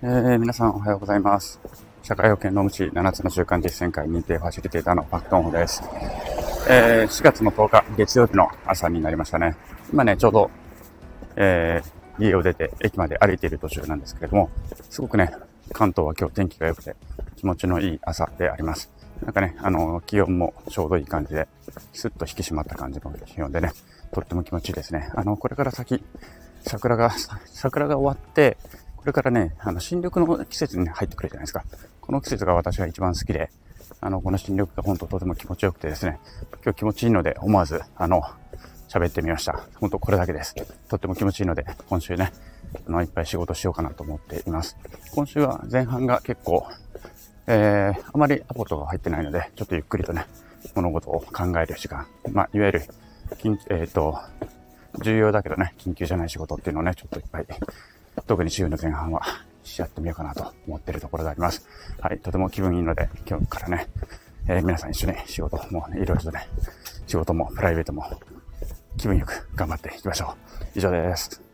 えー、皆さんおはようございます。社会保険労務士7つの習慣実践会認定ファシリテーターのパクトンホです。えー、4月の10日月曜日の朝になりましたね。今ね、ちょうど、えー、家を出て駅まで歩いている途中なんですけれども、すごくね、関東は今日天気が良くて気持ちのいい朝であります。なんかね、あの、気温もちょうどいい感じで、スッと引き締まった感じの気温でね、とっても気持ちいいですね。あの、これから先、桜が、桜が終わって、れからね、あの、新緑の季節に入ってくるじゃないですか。この季節が私が一番好きで、あの、この新緑が本当とても気持ちよくてですね、今日気持ちいいので思わず、あの、喋ってみました。本当これだけです。とっても気持ちいいので、今週ね、あの、いっぱい仕事しようかなと思っています。今週は前半が結構、えー、あまりアポトが入ってないので、ちょっとゆっくりとね、物事を考える時間、まあ、いわゆる、えっ、ー、と、重要だけどね、緊急じゃない仕事っていうのをね、ちょっといっぱい特に週の前半はしやってみようかなと思っているところであります。はい、とても気分いいので、今日からね、えー、皆さん一緒に仕事も、いろいろとね、仕事もプライベートも気分よく頑張っていきましょう。以上です。